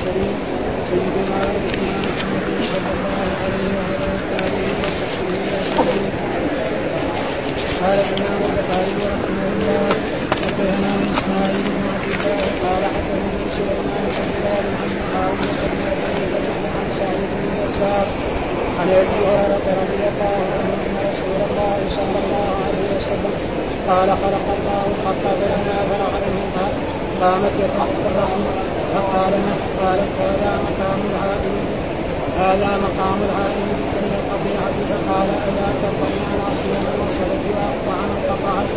المرسلين سيدنا ونبينا محمد صلى الله عليه وعلى آله وصحبه أجمعين. قال الامام البخاري رحمه الله حدثنا اسماعيل بن عبد الله قال حدثني سليمان بن بلال عن معاويه بن ابي بكر عن سعيد بن يسار عن ابي هريره رضي الله عنه ان رسول الله صلى الله عليه وسلم قال خلق الله الحق فلما فرغ منه قامت الرحم فقال قالت هذا مقام العائل هذا مقام العائل من القطيعة فقال ألا ترضين أن أصير وصلت وأقطع من قطعت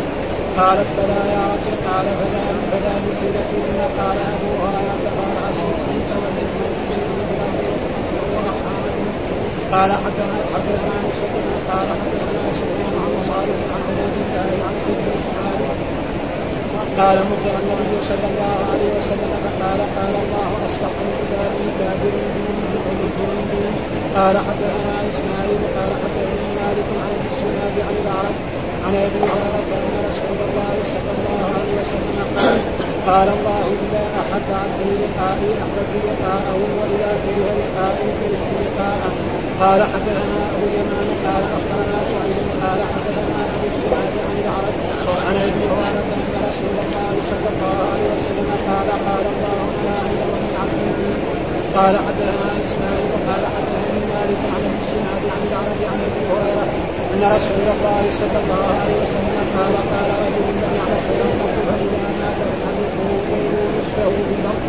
قالت بلى يا رب قال فلا فلا يفيدكن قال أبو هريرة قال عصيت أن توليت قال حدثنا حدثنا مسلم قال حدثنا سفيان عن صالح عن عبيد الله عن سيدنا قال مطر النبي صلى الله عليه وسلم فقال قال الله اصبح من عبادي كافر بهم قال حدثنا إسماعيل قال حدثني مالك عن ابي الزناد عن الأعرج عن أبي هريرة أن رسول الله صلى الله عليه وسلم قال قال الله إذا أحب عبدي لقائي احببت لقاءه وإذا كره لقائي كرهت لقاءه. قال حدثنا ابو اليمان قال اخبرنا سعيد قال حدثنا ابو الزناد عن الاعرج عن ابي هريره ان رسول الله صلى الله عليه وسلم قال قال الله لا اله الا عبدي قال حدثنا إسماعيل قال حدثني مالك عن الزناد عن الأعرج عن أبي هريرة أن رسول الله صلى الله عليه وسلم قال قال رجل يعرف شيئا قط فاذا مات فحدثه غيره نصفه الأرض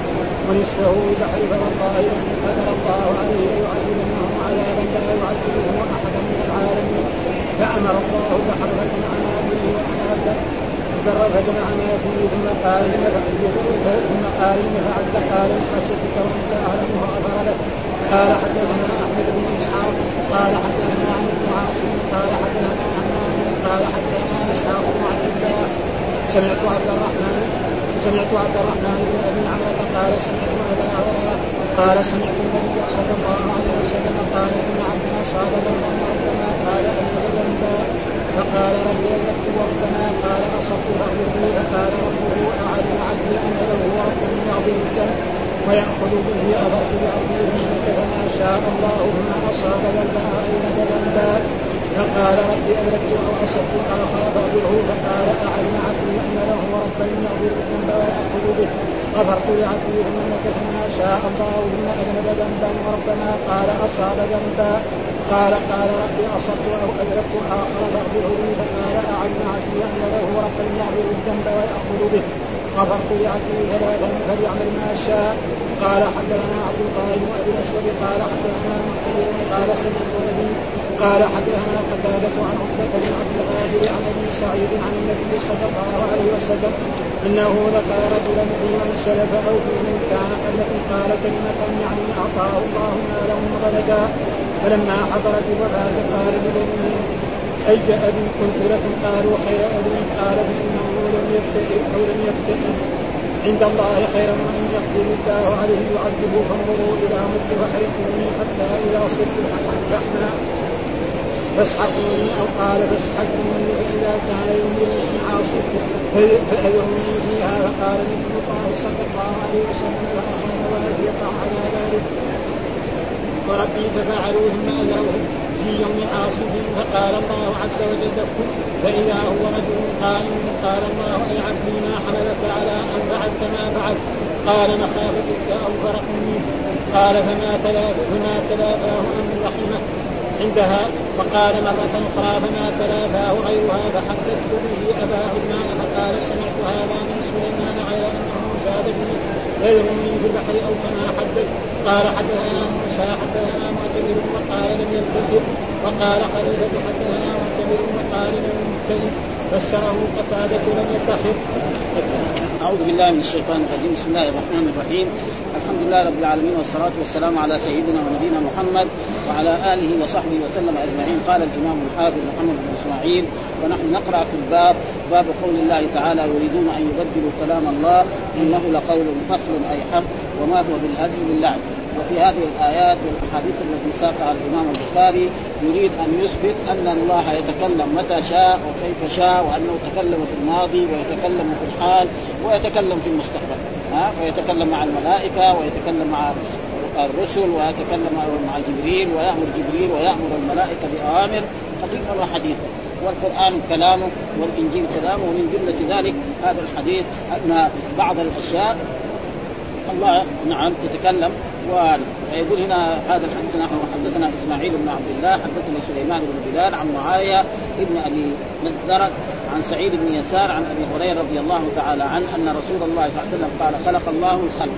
ونصفه البحر فوالله ان قدر الله عليه ليعذبنه عذابا لا يعذبه أحدا من العالمين فأمر الله البحر فجمعنا به وأمر البر فجمع ما فيه ثم قال لم ثم قال لم فعلت قال من خشيتك وانت اعلم غفر لك قال حدثنا أحمد بن إسحاق قال حدثنا عن بن عاصم قال حدثنا حمام قال حدثنا إسحاق بن عبد الله. سمعت عبد الرحمن سمعت عبد الرحمن بن أبي عمرة قال سمعت أبا هريرة قال سمعت النبي صلى الله عليه وسلم قال إن عبد اصاب ذنبا ربنا قال إن ذنبا فقال ربي أدركت ربنا قال أصبت فأخبرني فقال ربه أعلم عبدي أن له ربا يعظم الذنب ويأخذ به أمرت بعبده مكث ما شاء الله ما أصاب ذنبا غير ذنبا فقال ربي أدركت أو أصبت آخر فأخبره فقال أعلم عبدي أن له ربا يغفر الذنب ويأخذ به. غفرت لعبدي مكث ما شاء الله ثم أذنب ذنبا وربما قال أصاب ذنبا. قال قال ربي أصبت أو أدركت آخر فاغفره لي فقال اعلم عبدي أن له ربا يغفر الذنب ويأخذ به. غفرت لعبدي ثلاثا فليعمل ما شاء. قال حدثنا عبد القائم وابي الأسود قال حدثنا مختلف قال سمعت ابي قال حدثنا قتادة عن عقبة بن عبد الغافر عن أبي سعيد عن النبي صلى الله عليه وسلم أنه ذكر رجلا من سلف أو في من كان قبلكم قال كلمة يعني أعطاه الله مالا وولدا فلما حضرت الوفاة قال أي أبي قلت لكم؟ قالوا خير أبي. قال فإنه لم يبتئ أو لم يبتئ عند الله خيرا وإن يقدر الله عليه يعذبه فانظروا إلى مت فحرقوني حتى إذا صرت فحما فاسحقوني أو قال فاسحقوني فإذا كان يوم المسلم عاصف فأذروني فيها فقال نبي الله صلى الله عليه وسلم فأخذ ولم يقع على ذلك. وربي ففعلوا ثم أذروه في يوم عاصف فقال الله عز وجل فإذا هو رجل قائم قال الله أي عبدي ما حملك على أن فعلت ما فعلت قال مخافتك أو فرقني قال فما تلا فما تلافاه أن رحمه عندها وقال مرة أخرى فما تلافاه غيرها فحدثت به أبا عثمان فقال سمعت هذا من سليمان غير أنه زاد به غيرني في البحر أو كما حدث قال حدثنا موسى حدثنا معتبر وقال لم يبتدئ وقال خليفة حدثنا معتبر وقال لم يبتدئ فسره قتادة لم يدخر أعوذ بالله من الشيطان الرجيم. بسم الله الرحمن الرحيم. الحمد لله رب العالمين والصلاة والسلام على سيدنا ونبينا محمد وعلى آله وصحبه وسلم أجمعين. قال الإمام الحافظ محمد بن إسماعيل ونحن نقرأ في الباب باب قول الله تعالى يريدون أن يبدلوا كلام الله إنه لقول فصل أي حق وما هو بالهزل باللعب. وفي هذه الآيات والأحاديث التي ساقها الإمام البخاري يريد أن يثبت أن الله يتكلم متى شاء وكيف شاء وأنه تكلم في الماضي ويتكلم في الحال ويتكلم في المستقبل. ها مع الملائكة ويتكلم مع الرسل ويتكلم مع جبريل ويأمر جبريل ويأمر الملائكة بأوامر قديما وحديثا والقرآن كلامه والإنجيل كلامه ومن جملة ذلك هذا الحديث أن بعض الأشياء الله نعم تتكلم ويقول هنا هذا الحديث نحن حدثنا إسماعيل بن عبد الله حدثنا سليمان بن بلال عن معاوية ابن أبي مزدرد عن سعيد بن يسار عن أبي هريرة رضي الله تعالى عنه أن رسول الله صلى الله عليه وسلم قال خلق الله الخلق.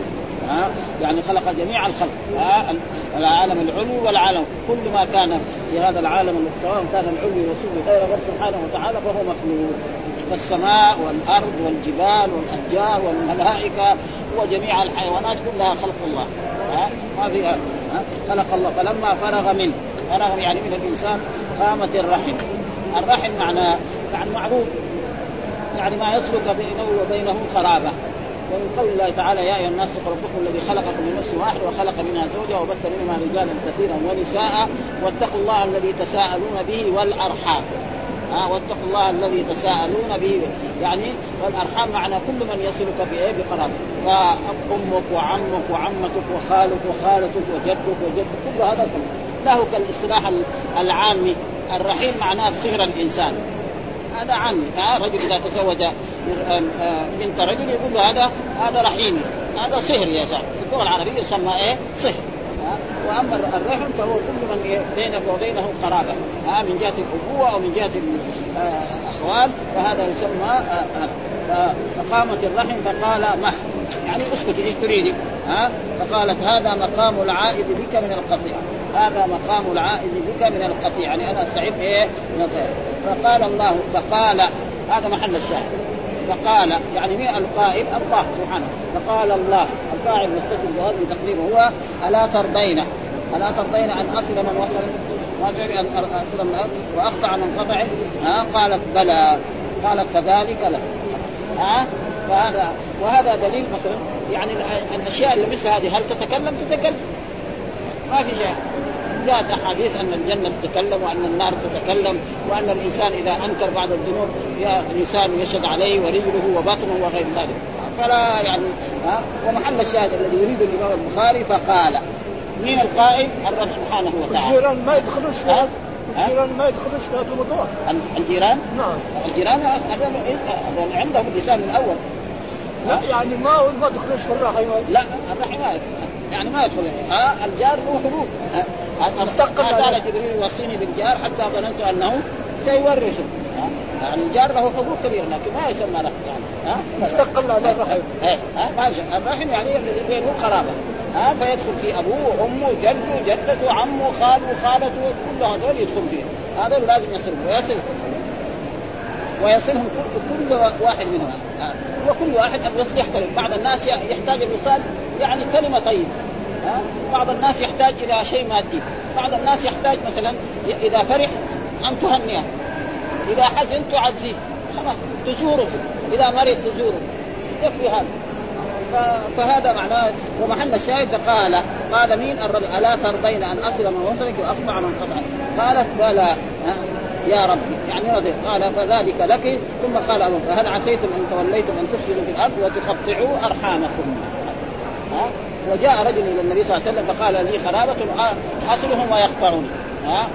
ها؟ يعني خلق جميع الخلق ها؟ العالم العلوي والعالم كل ما كان في هذا العالم سواء كان العلوي يسوء غير رب سبحانه وتعالى فهو مخلوق. فالسماء والأرض والجبال والأشجار والملائكة وجميع الحيوانات كلها خلق الله. ها؟ ما في خلق الله. فلما فرغ منه فرغ يعني من الإنسان قامت الرحم. الرحم معناه يعني معروف يعني ما يسلك بينه وبينه خرابة. ومن قول الله تعالى يا أيها الناس ربكم الذي خلقكم من نفس واحد وخلق منها زوجها وبث منهما رجالا كثيرا ونساء واتقوا الله الذي تساءلون به والأرحام. ها واتقوا الله الذي تساءلون به. يعني والأرحام معنى كل من يصلك بإيه؟ بقرابه فأمك وعمك وعمتك وخالك وخالتك وجدك وجدك كل هذا له كالاصطلاح العامي الرحيم معناه صهر الإنسان. هذا عامي ها رجل إذا تزوج بنت رجل يقول هذا هذا رحيمي هذا صهر يا شعب في اللغة العربية يسمى إيه؟ صهر وأما الرحم فهو كل من بينك وبينه قرابة. ها من جهة الأبوة أو من جهة الاخوال فهذا يسمى فقامت الرحم. فقال مه. يعني اسكتي إيش تريدي؟ ها؟ فقالت هذا مقام العائد بك من القطيع. هذا مقام العائد بك من القطيع. يعني أنا استعد إيه؟ من الغير فقال الله فقال هذا محل الشاهد. فقال يعني مين القائل الله سبحانه. فقال الله الفاعل مستتر بهذا تقريبا هو ألا ترضين. ألا ترضين أن أصل من وصل. تريد أن أصل من واقطع من قطع. ها قالت بلى. قالت فذلك لك ها؟ فهذا وهذا دليل مثلا. يعني الأشياء اللي مثل هذه هل تتكلم؟ تتكلم. ما في شيء. جاءت أحاديث أن الجنة تتكلم وأن النار تتكلم وأن الإنسان إذا أنكر بعض الذنوب لسانه يشهد عليه ورجله وبطنه وغير ذلك. فلا يعني ها؟ ومحل الشاهد الذي يريد الإمام البخاري فقال مين القائل؟ الرب سبحانه وتعالى. الجيران ما يدخلوش في الجيران ما يدخلوش في هذا الموضوع. الجيران؟ نعم. الجيران هذا عندهم اللسان من اول لا يعني ما ما تدخلوش في الرحم. لا الرحم يعني ما يدخل. ها؟ الجار له حقوق مستقل ما زال جبريل يوصيني بالجار حتى ظننت أنه سيورثه. يعني الجار له حقوق كبيرة لكن ما يسمى له يعني ها؟ مستقل الرحم إيه ها؟ ما الرحم يعني بينه قرابة ها؟ فيدخل في أبوه وأمه جده جدته عمه خاله خالته كل هذول يدخل فيه. هذول لازم يصلهم ويصل ويصلهم كل, كل واحد منهم وكل واحد الوصل يختلف بعض الناس يحتاج الوصال يعني كلمة طيبة ها؟ بعض الناس يحتاج إلى شيء مادي. بعض الناس يحتاج مثلا إذا فرح أن تهنئه إذا حزن تعزيه. خلاص تزوره إذا مرض تزوره يكفي هذا. فهذا معناه. ومحل الشاهد قال قال مين؟ الرجل ألا ترضين أن اصل من وصلك وأقطع من قطعك؟ قالت بلى. يا ربي. يعني رضي. قال فذلك لك. ثم قال فهل عسيتم أن توليتم أن تفسدوا في الأرض وتقطعوا أرحامكم؟ ها؟ وجاء رجل إلى النبي صلى الله عليه وسلم فقال لي خرابة اصلهم ويقطعون. ها؟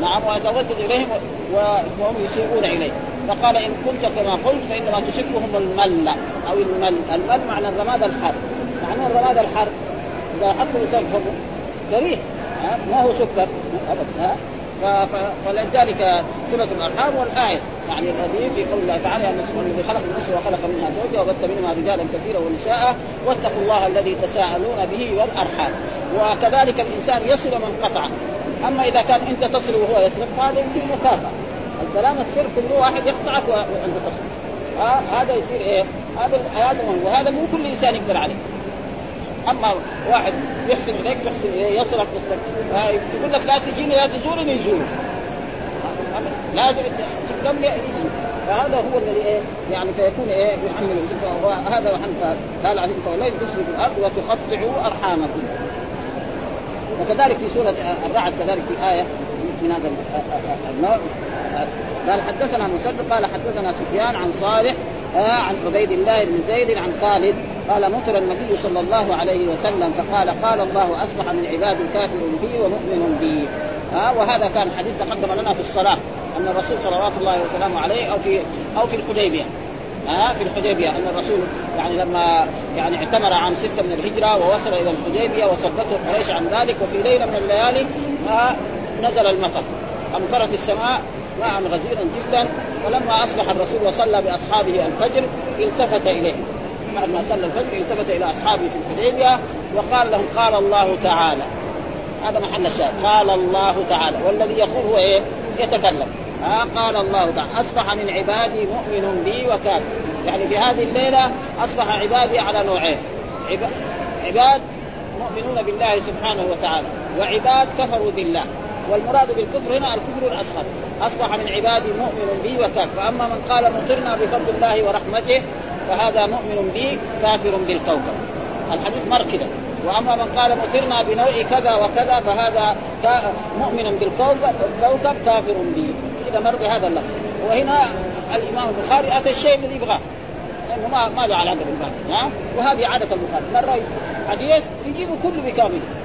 نعم ويتودد إليهم. وهم يسيئون إليه. فقال إن كنت كما قلت فإنما تصفهم المل أو المل. المل معنى الرماد الحار معنى الرماد الحار إذا حط الانسان فمه كريه. ما هو سكر. ابدا فلذلك صلة الأرحام والآية. يعني الذي في قول الله تعالى أن الذي خلق النساء وخلق منها زوجها وبث منها رجالا كثيرا ونساء. واتقوا الله الذي تساءلون به والأرحام. وكذلك الإنسان يصل من قطع. أما إذا كان أنت تصل وهو يصل فهذا يصير مكافأة. الكلام السر كل واحد يقطعك تصل آه هذا يصير إيه؟ هذا هذا وهذا مو كل إنسان يقدر عليه. أما واحد يحسن إليك تحسن إليه يصلك تصلك يقول لك لا تجيني لا تزورني يزورك. لا تكرم لي فهذا هو الذي إيه؟ يعني فيكون إيه؟ يحمل هذا محمد قال عليه توليت تسلك الأرض وتقطعوا أرحامكم. وكذلك في سورة الرعد كذلك في آية من هذا النوع. قال حدثنا مسدد قال حدثنا سفيان عن صالح آه عن عبيد الله بن زيد عن خالد قال مطر النبي صلى الله عليه وسلم فقال قال الله أصبح من عبادي كافر بي ومؤمن بي. ها وهذا كان حديث تقدم لنا في الصلاة أن الرسول صلوات الله وسلامه عليه أو في أو في الحديبية. ها في الحديبية أن الرسول يعني لما يعني اعتمر عام ستة من الهجرة ووصل إلى الحديبية وصدته قريش عن ذلك وفي ليلة من الليالي نزل المطر. امطرت السماء ماء غزيرا جدا ولما أصبح الرسول وصلى بأصحابه الفجر التفت اليهم بعد ما صلى الفجر التفت إلى أصحابه في الحديبية وقال لهم قال الله تعالى هذا محل الشاهد. قال الله تعالى والذي يقول هو إيه؟ يتكلم. ها قال الله تعالى أصبح من عبادي مؤمن بي وكافر. يعني في هذه الليلة أصبح عبادي على نوعين. عباد مؤمنون بالله سبحانه وتعالى وعباد كفروا بالله. والمراد بالكفر هنا الكفر الأصغر. أصبح من عبادي مؤمن بي وكافر فأما من قال مطرنا بفضل الله ورحمته فهذا مؤمن بي كافر بالكوكب. الحديث مر كده. وأما من قال مطرنا بنوع كذا وكذا فهذا مؤمن بالكوكب الكوكب كافر به كذا مر بهذا اللفظ. وهنا الإمام البخاري أتى الشيء الذي يبغاه. لأنه ما ما له علاقة بالباقي ها؟ وهذه عادة البخاري. مرة حديث يجيب كله بكامله.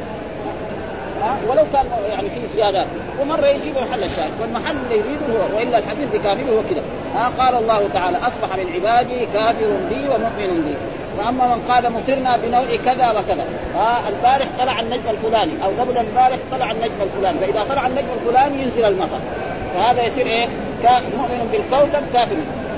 ولو كان يعني في زيادات ومرة يجيب محل الشاهد والمحل اللي يريده هو وإلا الحديث بكامله هو كذا. ها قال الله تعالى أصبح من عبادي كافر بي ومؤمن بي. واما من قال مطرنا بنوع كذا وكذا. ها البارح طلع النجم الفلاني أو قبل البارح طلع النجم الفلاني. فإذا طلع النجم الفلاني ينزل المطر. فهذا يصير إيه؟ مؤمن بالكوكب كافر.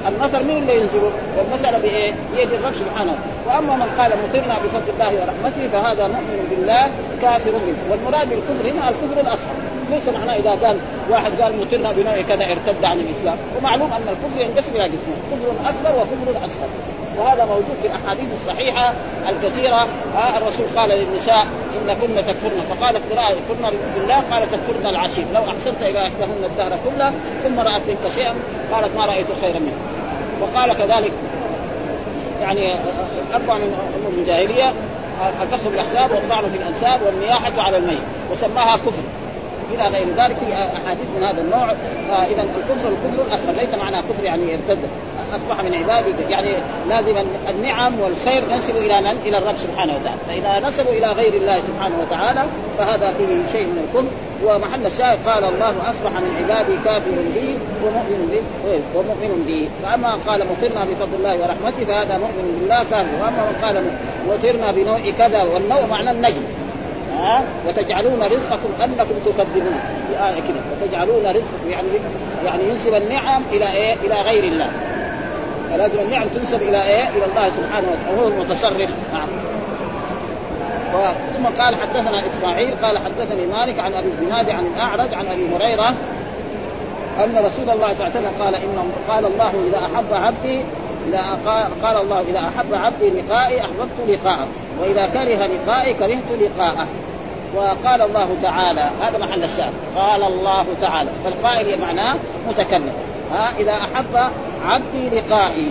المطر من اللي ينزله والمسألة بإيه؟ بيد الرب سبحانه. وأما من قال مطرنا بفضل الله ورحمته فهذا مؤمن بالله كافر به. والمراد بالكفر هنا الكفر الأصغر. ليس معناه إذا قال واحد قال مطرنا بنوع كذا ارتد عن الإسلام. ومعلوم أن الكفر ينقسم إلى قسمين كفر أكبر وكفر أصغر. وهذا موجود في الأحاديث الصحيحة الكثيرة. آه الرسول قال للنساء ان كن تكفرن. فقالت امرأة كن بالله قال تكفرن العشير. لو أحسنت إلى احداهن الدهر كله ثم رأت منك شيئا قالت ما رأيت خيرا منه وقال كذلك يعني أربع من امور الجاهلية الفخر بالاحزاب والطعن في الأنساب والنياحة على الميت وسماها كفر. إلى غير ذلك في أحاديث من هذا النوع. فاذا الكفر الكفر الاصغر ليس معناه كفر يعني ارتد. أصبح من عبادك. يعني لازم النعم والخير ننسب إلى من؟ إلى الرب سبحانه وتعالى، فإذا نسبوا إلى غير الله سبحانه وتعالى فهذا فيه شيء من الكفر. ومحل الشاهد. قال الله أصبح من عبادي كافر بي ومؤمن بي. ومؤمن بي. فأما قال مطرنا بفضل الله ورحمته فهذا مؤمن بالله كافر. وأما من قال مطرنا بنوع كذا والنوع معنى النجم. ها؟ وتجعلون رزقكم أنكم تكذبون. في آية كده. وتجعلون رزقكم يعني يعني ينسب النعم إلى إيه؟ إلى غير الله. فلازم النعم تنسب إلى إيه؟ إلى الله سبحانه وتعالى وهو المتصرف. نعم. ثم قال حدثنا إسماعيل قال حدثني مالك عن أبي الزناد عن الأعرج عن أبي هريرة أن رسول الله صلى الله عليه وسلم قال إن قال الله إذا أحب عبدي قال الله إذا أحب عبدي لقائي أحببت لقاءه وإذا كره لقائي كرهت لقاءه. وقال الله تعالى هذا محل الشاهد قال الله تعالى فالقائل معناه متكلم. ها إذا أحب عبدي لقائي.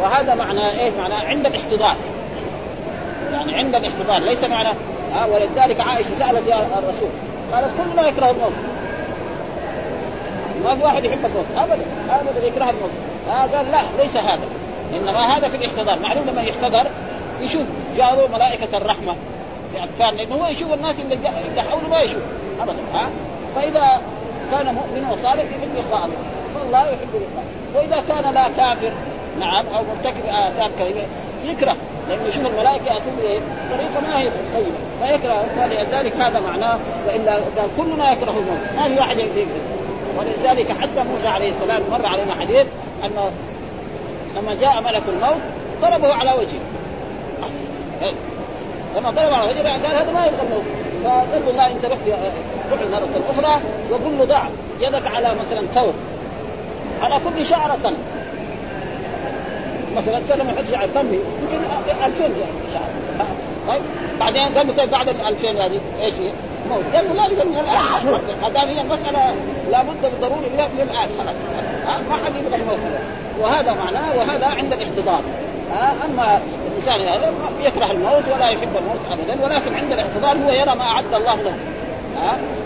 وهذا معناه إيش؟ معناه عند الاحتضار. يعني عند الاحتضار ليس معنى ها ولذلك عائشة سألت يا الرسول قالت كلنا يكره الموت. ما في واحد يحب الموت ابدا ابدا يكره الموت. آه قال لا ليس هذا. إنما هذا في الاحتضار. معلوم لما يحتضر يشوف جاءوا ملائكة الرحمة باطفال لأنه هو يشوف الناس اللي, حوله ما يشوف. ابدا ها فإذا كان مؤمن وصالح يحب لقاء الله فالله يحب لقاء وإذا كان لا كافر نعم أو مرتكب اثام كريمة يكره. لأنه يشوف الملائكة يأتون بطريقه ما هي طيبة. فيكره فلذلك هذا معناه وإلا قال كلنا يكره الموت ما في واحد يكره ولذلك حتى موسى عليه السلام مر علينا حديث انه لما جاء ملك الموت ضربه على وجهه. لما ضرب على وجهه قال هذا ما يبغى الموت. فقال له الله أنت روح روح المره الأخرى وقل له ضع يدك على مثلا ثوب. على كل شعره مثلا سنه ما يحطش على فمه يمكن 2000 شعر طيب بعدين قال له طيب بعد ال 2000 هذه إيش هي؟ موت قال له لازم من الان ما دام هي المساله لابد بالضروري من الان خلاص ما حد يبغى الموت وهذا معناه وهذا عند الاحتضار اما الانسان هذا يكره الموت ولا يحب الموت ابدا ولكن عند الاحتضار هو يرى ما اعد الله له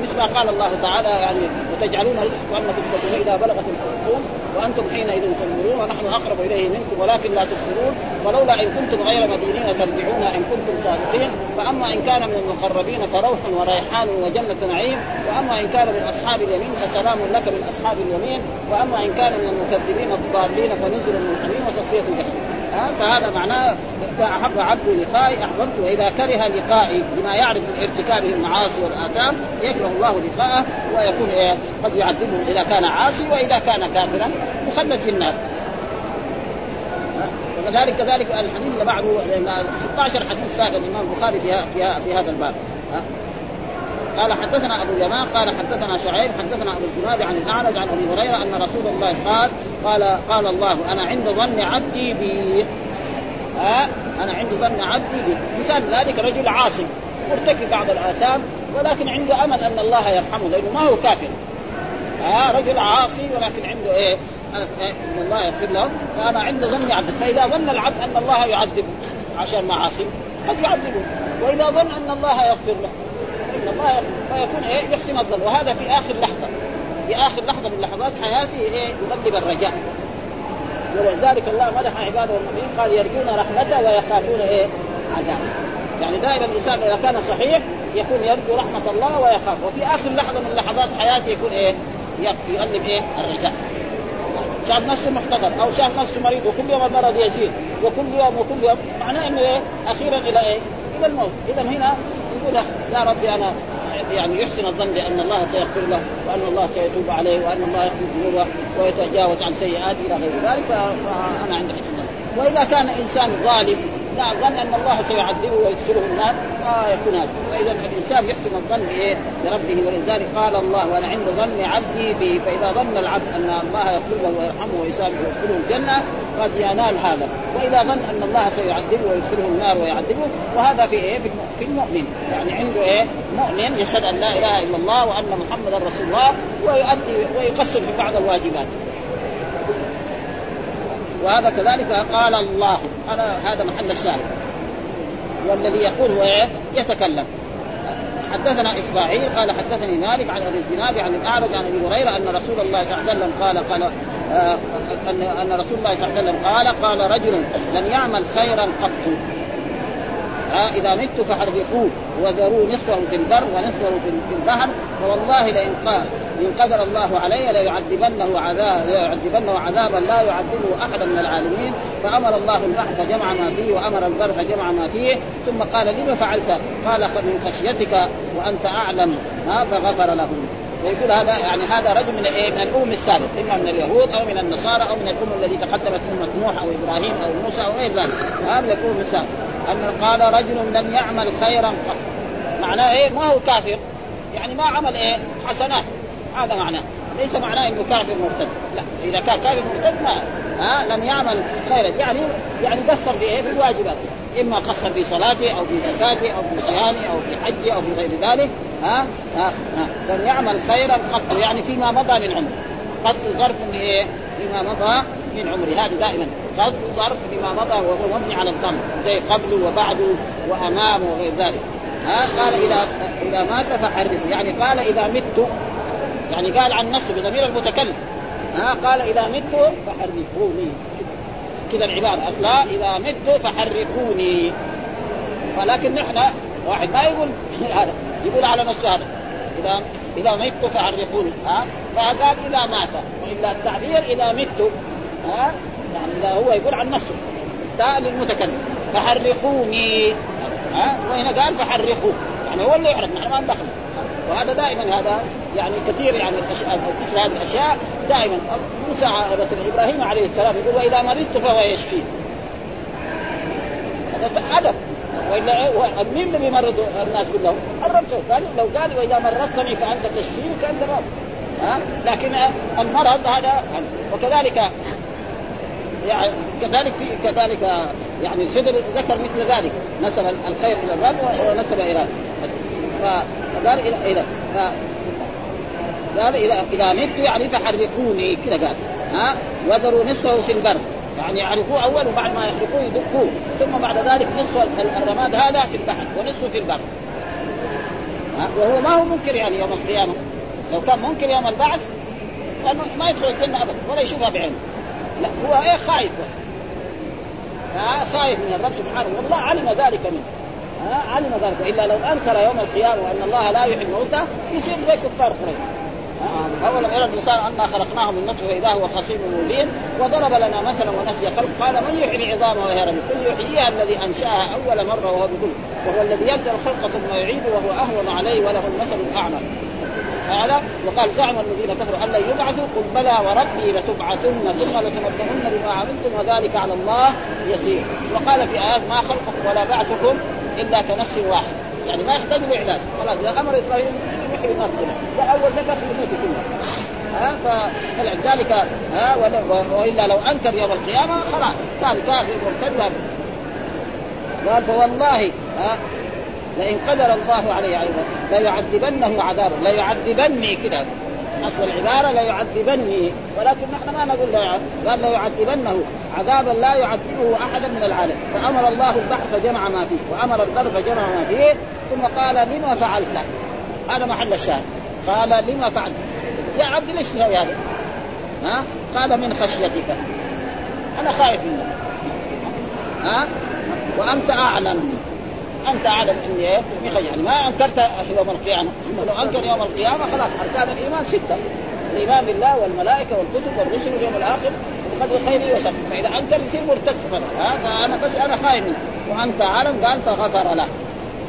مثل ما قال الله تعالى يعني وتجعلون رزقكم انكم تدعون إذا بلغت الحلقوم وأنتم حينئذ تنظرون ونحن أقرب إليه منكم ولكن لا تبصرون ولولا إن كنتم غير مدينين ترجعون إن كنتم صادقين. فأما إن كان من المقربين فروح وريحان وجنة نعيم وأما إن كان من أصحاب اليمين فسلام لك من أصحاب اليمين وأما إن كان من المكذبين الضالين فنزل من حميم وتصفية جحيم فهذا معناه اذا أحب عبدي لقائي أحببته وإذا كره لقائي بما يعرف من ارتكابه المعاصي والآثام يكره الله لقاءه ويكون إيه قد يعذبه إذا كان عاصي وإذا كان كافرا يخلد في النار. وكذلك كذلك الحديث اللي بعده 16 حديث ساق الإمام البخاري في في هذا الباب. قال حدثنا أبو اليمان قال حدثنا شعيب حدثنا أبو الجناد عن الأعرج عن أبي هريرة أن رسول الله قال قال قال الله أنا عند ظن عبدي بي ها؟ أنا عند ظن عبدي بي مثال ذلك رجل عاصي مرتكب بعض الآثام ولكن عنده أمل أن الله يرحمه لأنه ما هو كافر. ها؟ رجل عاصي ولكن عنده إيه؟ أن الله يغفر له. فأنا عند ظن عبد فإذا ظن العبد أن الله يعذبه عشان معاصي قد يعذبه. وإذا ظن أن الله يغفر له. الله فيكون إيه؟ يحسن الظن وهذا في آخر لحظة. في آخر لحظة من لحظات حياته إيه؟ يغلب الرجاء. ولذلك الله مدح عباده المؤمنين قال يرجون رحمته ويخافون إيه؟ عذابه. يعني دائما الإنسان إذا كان صحيح يكون يرجو رحمة الله ويخاف وفي آخر لحظة من لحظات حياته يكون إيه؟ يغلب إيه؟ الرجاء. شاف نفسه محتضر أو شاف نفسه مريض وكل يوم المرض يزيد وكل يوم وكل يوم. معناه إنه إيه؟ أخيرا إلى إيه؟ إلى الموت. اذا هنا يقول يا ربي أنا يعني يحسن الظن بأن الله سيغفر له وأن الله سيتوب عليه وأن الله يغفر ذنوبه ويتجاوز عن سيئاته إلى غير ذلك فأنا عند حسن وإذا كان إنسان ظالم لا ظن أن الله سيعذبه ويدخله النار فيكون هذا فاذا الإنسان يحسن الظن بإيه؟ بربه ولذلك قال الله وأنا عند ظن عبدي بي فإذا ظن العبد أن الله يغفر له ويرحمه ويسامحه ويدخله الجنة قد ينال هذا وإذا ظن أن الله سيعذبه ويدخله النار ويعذبه وهذا في إيه؟ في المؤمن يعني عنده إيه؟ مؤمن يشهد أن لا إله إلا الله وأن محمدا رسول الله ويؤدي ويقصر في بعض الواجبات وهذا كذلك قال الله. أنا هذا محل الشاهد. والذي يقول هو إيه؟ يتكلم. حدثنا إسماعيل قال حدثني مالك عن أبي الزناد عن الأعرج عن أبي هريرة أن رسول الله صلى الله عليه وسلم قال قال آه ان أن رسول الله صلى الله عليه وسلم قال قال رجل لم يعمل خيرا قط. آه إذا مت فحرقوه وذروا نصفه في البر ونصفه في البحر فوالله لئن قال إن قدر الله عليه ليعذبنه عذاب ليعذبنه عذابا لا يعذبه احدا من العالمين فأمر الله البحر فجمع ما فيه وأمر البر فجمع ما فيه ثم قال لما فعلت؟ قال من خشيتك وأنت أعلم ما فغفر له ويقول هذا يعني هذا رجل من إيه؟ من الأمم السابق إما من اليهود أو من النصارى أو من الأمم التي تقدمت أمة نوح أو إبراهيم أو موسى أو غير ذلك هذا من الأمم السابق أن قال رجل لم يعمل خيرا قط معناه إيه؟ ما هو كافر يعني ما عمل إيه؟ حسنات هذا معناه. ليس معناه إنه كافر مرتد. لا إذا كان كافر مرتد ما. ها لم يعمل خيرا. يعني يعني قصر في إيه؟ في الواجبات. إما قصر في صلاته أو في زكاته أو في صيامه أو في حجه أو في غير ذلك. ها ها, ها. لم يعمل خيرا قط يعني فيما مضى من عمره قط ظرف لايه؟ فيما مضى من عمره. هذا دائما. قد ظرف لما مضى وهو مبني على الضم. زي قبله وبعده وامامه وغير ذلك. ها قال إذا إذا مات فحرقه يعني قال إذا مت يعني قال عن نفسه بضمير المتكلم. ها قال إذا مت فحرقوني. كذا العباره أصلا إذا مت فحرقوني. ولكن نحن واحد ما يقول هذا يقول على نفسه هذا. إذا إذا مت فحرقوني. ها فقال إذا مات. وإلا التعبير إذا مت. ها يعني إذا هو يقول عن نفسه. ده للمتكلم. فحرقوني. ها وهنا قال فحرقوه. يعني هو اللي يحرق نحن ما ندخل وهذا دائما هذا يعني كثير يعني مثل هذه الأشياء دائما. موسى مثلا إبراهيم عليه السلام يقول وإذا مرضت فهو يشفي. هذا أدب. وإلا مين اللي بيمرض الناس كلهم؟ الرب قال لو قال وإذا مرضتني فأنت تشفيني كانت تمام ها؟ لكن المرض هذا وكذلك يعني كذلك في كذلك يعني الخضر ذكر مثل ذلك. نسب الخير إلى الرب ونسب إلى فقال إلى إلى ف... قال اذا إذا مت يعني فحرقوني كذا قال. ها؟ وذروا نصفه في البر. يعني يحرقوه أول وبعد ما يحرقوه يدقوه. ثم بعد ذلك نصف الرماد هذا في البحر ونصفه في البر. وهو ما هو منكر يعني يوم القيامة. لو كان منكر يوم البعث لأنه ما يدخل الجنة ابدا ولا يشوفها بعينه لا هو إيه خايف بس. خايف من الرب سبحانه والله علم ذلك منه. علم ذلك. والا لو أنكر يوم القيامة وأن الله لا يحيي الموتى يصير زي كفار قريش اولم يرى الإنسان أنا خلقناه من نطفة فاذا هو خصيم مبين وضرب لنا مثلا ونسي خلق قال من يحيي العظام وهي رميم؟ قل يحييها الذي أنشأها أول مرة وهو بكل. وهو الذي يبدأ الخلق ثم يعيد وهو أهون عليه وله المثل الأعلى. هذا وقال زعم الذين كفروا أن لن يبعثوا قل بلى وربي لتبعثن ثم لتنبؤن بما عملتم وذلك على الله يسير. وقال في آيات ما خلقكم ولا بعثكم إلا كنفس واحد. يعني ما يحتاج لاعلان خلاص إذا أمر إسرائيل يحيي الناس كلها. لا أول نفخ يموت كلها ها؟ فلذلك ها؟ وإلا لو أنكر يوم القيامة خلاص. كان كافر مرتد. قال فوالله ها؟ لئن قدر الله عليه أيضا ليعذبنه عذابا. ليعذبني كده. اصل العباره ليعذبني ولكن نحن ما نقول لا قال ليعذبنه عذابا لا يعذبه احدا من العالم. فأمر الله البحر فجمع ما فيه. وأمر البر فجمع ما فيه. ثم قال لما فعلت؟ هذا محل الشاهد. قال لما فعلت؟ يا عبد ليش تسوي هذا؟ ها؟ قال من خشيتك. أنا خايف منك. ها؟ وأنت أعلم. أنت أعلم إني إيه يعني ما أنكرت يوم القيامة. لو أنكر يوم القيامة خلاص أركان الإيمان ستة. الإيمان بالله والملائكة والكتب والرسل واليوم الآخر بقدر خيره وشره فإذا أنكر يصير مرتد. فانا بس أنا خايف منه وأنت أعلم قال فغفر له.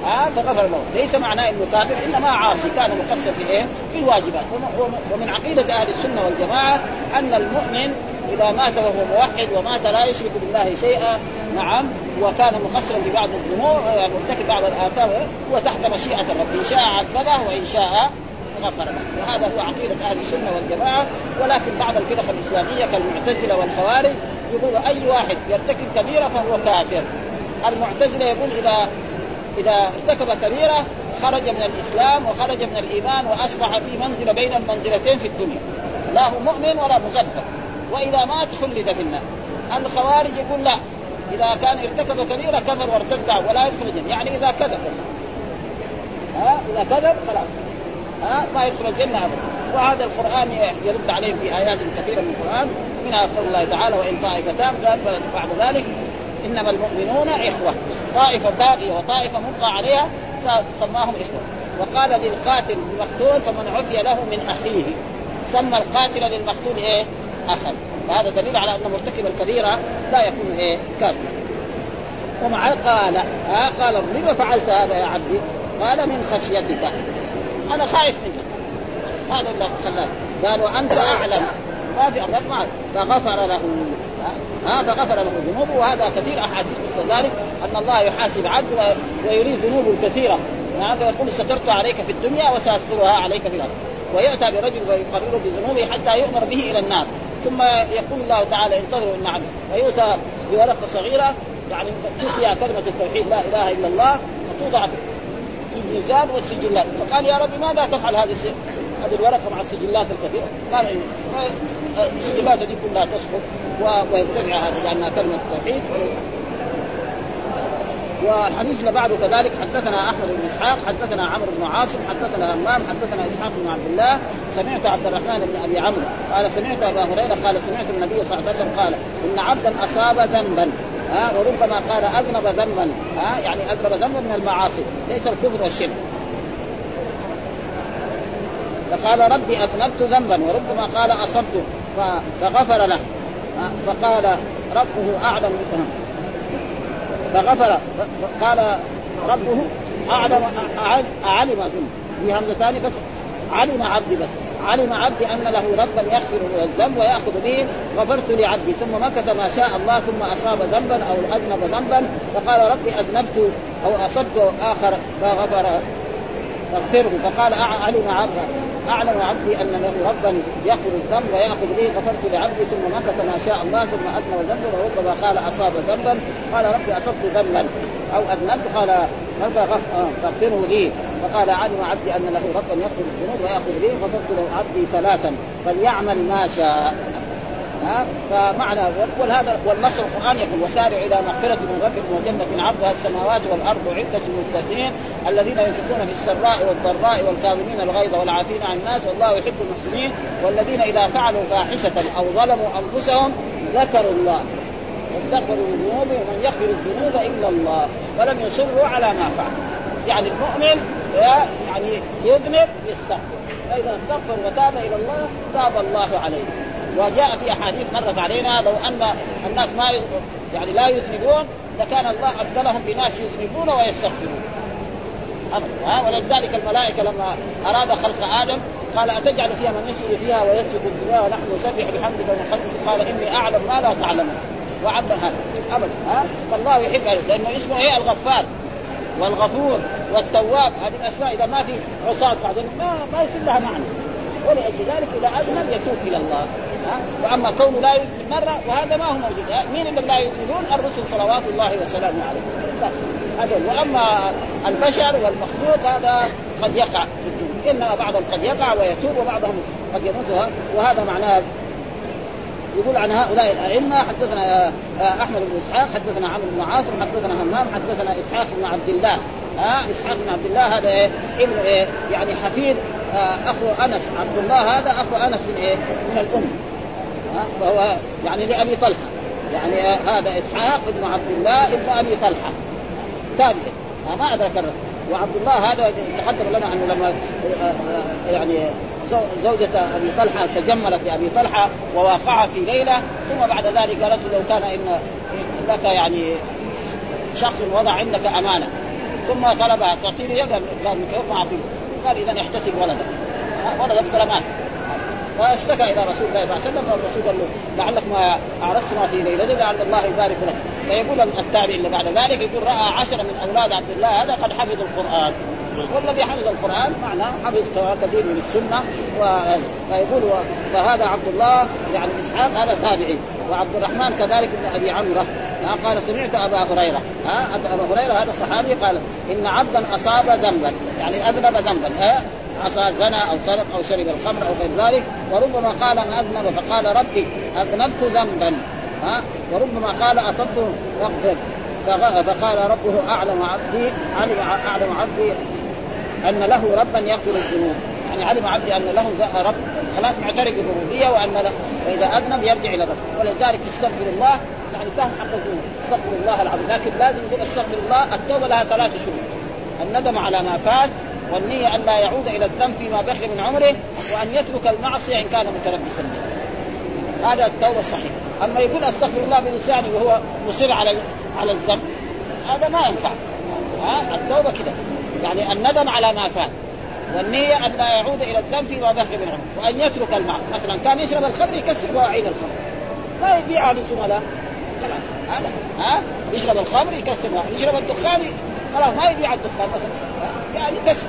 ها فغفر له. ليس معناه إنه كافر إنما عاصي. كان مقصر في إيه؟ في الواجبات. ومن عقيدة أهل السنة والجماعة أن المؤمن إذا مات وهو موحد ومات لا يشرك بالله شيئا نعم وكان مقصرا في بعض الذنوب يعني مرتكب بعض الاثام هو تحت مشيئة الرب إن شاء عذبه وإن شاء غفر له. وهذا هو عقيدة أهل السنة والجماعة. ولكن بعض الفرق الإسلامية كالمعتزلة والخوارج يقول أي واحد يرتكب كبيرة فهو كافر. المعتزلة يقول إذا إذا ارتكب كبيرة خرج من الإسلام وخرج من الإيمان وأصبح في منزلة بين المنزلتين في الدنيا. لا هو مؤمن ولا مغفر. وإذا مات خلد في النار. الخوارج يقول لا. إذا كان ارتكب كبيره كفر وارتد ولا يدخل الجنة. يعني إذا كذب. بس ها؟ إذا كذب خلاص. ها؟ ما يدخل الجنة ابدا. وهذا القرآن يرد عليهم في آيات كثيرة من القرآن. منها قول الله تعالى وإن طائفتان قال بعد ذلك. إنما المؤمنون إخوة. طائفة باقية وطائفة مبقى عليها سماهم إخوة. وقال للقاتل المقتول فمن عفي له من أخيه. سمى القاتل للمقتول إيه؟ اخا فهذا دليل على أن مرتكب الكبيرة لا يكون إيه؟ كافرا ومع قال ها قال لما فعلت هذا يا عبدي؟ قال من خشيتك. أنا خايف منك. هذا اللي خلاه قال وأنت أعلم. ما في أمر ما فغفر له ها فغفر له ذنوبه وهذا كثير أحاديث مثل ذلك أن الله يحاسب عبد ويريد ذنوبه الكثيره فيقول سترت عليك في الدنيا وسأسترها عليك في الأرض ويأتى برجل ويقرره بذنوبه حتى يؤمر به إلى النار. ثم يقول الله تعالى انتظروا ان عبد ويؤتى بورقة صغيرة يعني فيها كلمة التوحيد لا إله إلا الله وتوضع في الميزان والسجلات. فقال يا رب ماذا تفعل هذه هذه الورقة مع السجلات الكثيرة؟ قال السجلات دي كلها تسقط ويرتفع هذا لانها كلمة التوحيد. اللي بعده كذلك. حدثنا أحمد بن إسحاق حدثنا عمرو بن عاصم حدثنا همام حدثنا إسحاق بن عبد الله سمعت عبد الرحمن بن أبي عمرو قال سمعت أبا هريرة قال سمعت النبي صلى الله عليه وسلم قال إن عبدا أصاب ذنبا ها وربما قال أذنب ذنبا ها يعني أذنب ذنبا من المعاصي ليس الكفر والشرك. فقال ربي أذنبت ذنبا وربما قال أصبت فغفر له فقال ربه أعلم فغفر. قال ربه اعلم أعلم ذنب في همزتان بس. علم عبدي بس. علم عبدي أن له ربا يغفر الذنب ويأخذ به. غفرت لعبدي. ثم مكث ما شاء الله ثم أصاب ذنبا أو أذنب ذنبا. فقال ربي أذنبت أو أصبت آخر. فغفر. فاغفره فقال علم عبدي أعلم عبدي أن له ربا يغفر الذنب ويأخذ به غفرت لعبدي ثم مكث ما شاء الله ثم اذنب ذنبا وربما قال أصاب ذنبا. قال ربي أصبت ذنبا أو اذنبت قال فاغفره لي. فقال علم عبدي أن له ربا يغفر الذنوب ويأخذ به غفرت له عبدي ثلاثا. فليعمل ما شاء. ها فمعنى ولهذا والنص القرآن يقول وسارعوا إلى مغفرة من ربكم وجنة عرضها السماوات والأرض عده للمتقين الذين ينفقون في السراء والضراء والكاظمين الغيظ والعافين عن الناس والله يحب المحسنين والذين إذا فعلوا فاحشة أو ظلموا أنفسهم ذكروا الله. واستغفروا لذنوبهم ومن يغفر الذنوب إلا الله ولم يصروا على ما فعلوا. يعني المؤمن يعني يذنب يستغفر. فإذا استغفر وتاب إلى الله تاب الله عليه. وجاء في أحاديث مرت علينا لو أن الناس ما يعني لا يذنبون لكان الله أبدلهم بناس يذنبون ويستغفرون. ها ولذلك الملائكة لما أراد خلق آدم قال أتجعل فيها من يسجد فيها ويسجد الدنيا ونحن نسبح بحمدك ونقدس قال إني أعلم ما لا تعلمون. وعد هذا أبدا. ها؟ فالله يحب لأنه اسمه إيه؟ الغفار. والغفور. والتواب. هذه الأسماء إذا ما في عصاة بعدين ما ما يصير لها معنى. ولأجل ذلك إذا أذنب يتوب إلى الله. ها؟ وأما كونه لا يذنب مرة وهذا ما هو موجود. مين اللي لا يذنبون الرسل صلوات الله وسلامه عليهم. بس. هذول وأما البشر والمخلوق هذا قد يقع في الدنيا إنما بعضهم قد يقع ويتوب وبعضهم قد يموت. وهذا معناه يقول عن هؤلاء الأئمة حدثنا آه، أحمد بن إسحاق حدثنا عمرو بن عاصم حدثنا همام حدثنا إسحاق بن عبد الله. آه إسحاق بن عبد الله هذا إيه ابن إيه يعني حفيد آه أخو أنس عبد الله هذا أخو أنس من إيه من آه فهو يعني لأبي طلحة. يعني هذا إسحاق بن عبد الله ابن أبي طلحة. تابع ما أدرك وعبد الله هذا تقدم لنا أنه لما آه، آه، يعني زوجة أبي طلحة تجملت لأبي طلحة وواقعها في ليلة ثم بعد ذلك قالت لو كان إن لك يعني شخص وضع عندك أمانة. ثم طلبها تعطيني قال متوفى أعطيه قال إذا احتسب ولدك. ولدك فلمات واشتكى إلى رسول الله صلى الله عليه وسلم فالرسول قال له لعلك ما اعرست ما في ليلته لعل الله يبارك لك. فيقول التابع اللي بعد ذلك يقول رأى عشرة من أولاد عبد الله هذا قد حفظوا القرآن. والذي حفظ القرآن معناه حفظ كثير من السنة فيقول فهذا عبد الله يعني إسحاق هذا تابعي. وعبد الرحمن كذلك ابن أبي عمرة. قال سمعت أبا هريرة. ها أبا هريرة هذا صحابي قال إن عبدا أصاب ذنبا. يعني أذنب ذنبا عصى زنى أو سرق أو شرب الخمر أو غير ذلك وربما قال أن أذنب فقال ربي أذنبت ذنبا. ها؟ وربما قال أصبت واغفر. فقال ربه أعلم عبدي علم أعلم عبدي أن له ربا يغفر الذنوب. يعني علم عبدي أن له رب خلاص معترف بالربوبية وأن له وإذا أذنب يرجع إلى الرب ولذلك استغفر الله يعني فهم حق الذنوب. استغفر الله العظيم. لكن لازم يقول استغفر الله التوبة لها ثلاث شروط. الندم على ما فات والنية أن لا يعود إلى الذنب فيما بقي من عمره وأن يترك المعصية إن كان متلبسا بها هذا التوبة الصحيح. أما يقول أستغفر الله بلسانه وهو مصر على على الذنب هذا ما ينفع. ها؟ التوبة كده. يعني الندم على ما فات. والنية أن لا يعود إلى الذنب فيما بقي من عمره. وأن يترك المعصية. مثلا كان يشرب الخمر يكسر بواعين الخمر. ما يبيعها لزملاء خلاص. هذا. ها؟ يشرب الخمر يكسرها يشرب الدخان خلاص ما يبيع الدخان مثلا. يعني كسر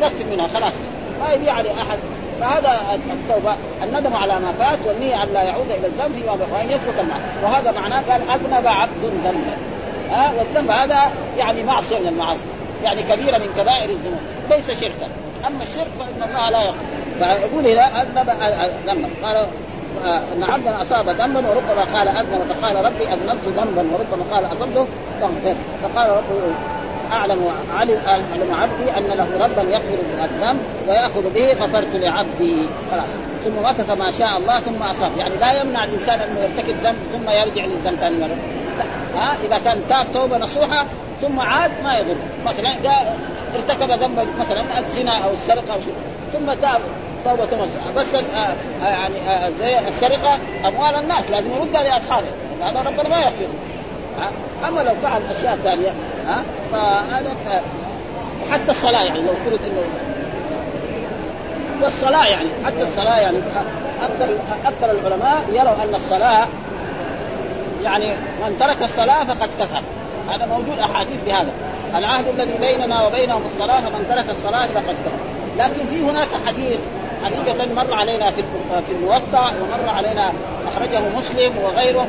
يكفي منها خلاص. ما يبيع لاحد فهذا التوبة الندم على ما فات والنية أن لا يعود إلى الذنب فيما وان يترك المعصية. وهذا معناه قال أذنب عبد ذنبا. ها؟ والذنب هذا يعني معصية من المعاصي. يعني كبيرة من كبائر الذنوب. ليس شركا. أما الشرك فإن الله لا يغفر. فيقول اذا أذنب ذنبا. قال أن عبدا أصاب ذنبا وربما قال أذنب فقال ربي أذنبت ذنبا وربما قال أصبته فاغفر. فقال ربه أعلم علم أعلم عبدي أن له ربا يغفر الذنب ويأخذ به غفرت لعبدي. خلاص. ثم مكث ما شاء الله ثم أصاب. يعني لا يمنع الإنسان انه يرتكب ذنب ثم يرجع للذنب ثاني مرة. ها؟ إذا كان تاب توبة نصوحة ثم عاد ما يضر. مثلا ارتكب ذنبا مثلا الزنا أو السرقة أو شيء ثم تاب. توبة نصوحة. بس آه يعني آه زي السرقة أموال الناس لازم يردها لأصحابه. هذا ربنا ما يغفر. أما لو فعل أشياء ثانية ها؟ فهذا حتى الصلاة يعني لو فرض انه والصلاه يعني حتى الصلاة يعني أكثر أكثر العلماء يروا أن الصلاة يعني من ترك الصلاة فقد كفر. هذا موجود أحاديث بهذا العهد الذي بيننا وبينهم الصلاة فمن ترك الصلاة فقد كفر. لكن في هناك حديث حقيقة مر علينا في في الموطأ ومر علينا أخرجه مسلم وغيره.